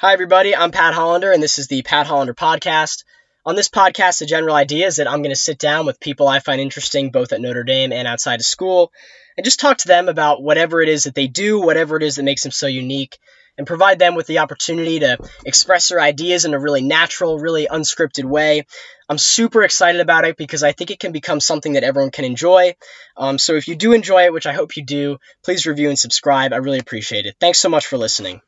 Hi, everybody. I'm Pat Hollander, and this is the Pat Hollander Podcast. On this podcast, the general idea is that I'm going to sit down with people I find interesting both at Notre Dame and outside of school and just talk to them about whatever it is that they do, whatever it is that makes them so unique, and provide them with the opportunity to express their ideas in a really natural, really unscripted way. I'm super excited about it because I think it can become something that everyone can enjoy. Um, so if you do enjoy it, which I hope you do, please review and subscribe. I really appreciate it. Thanks so much for listening.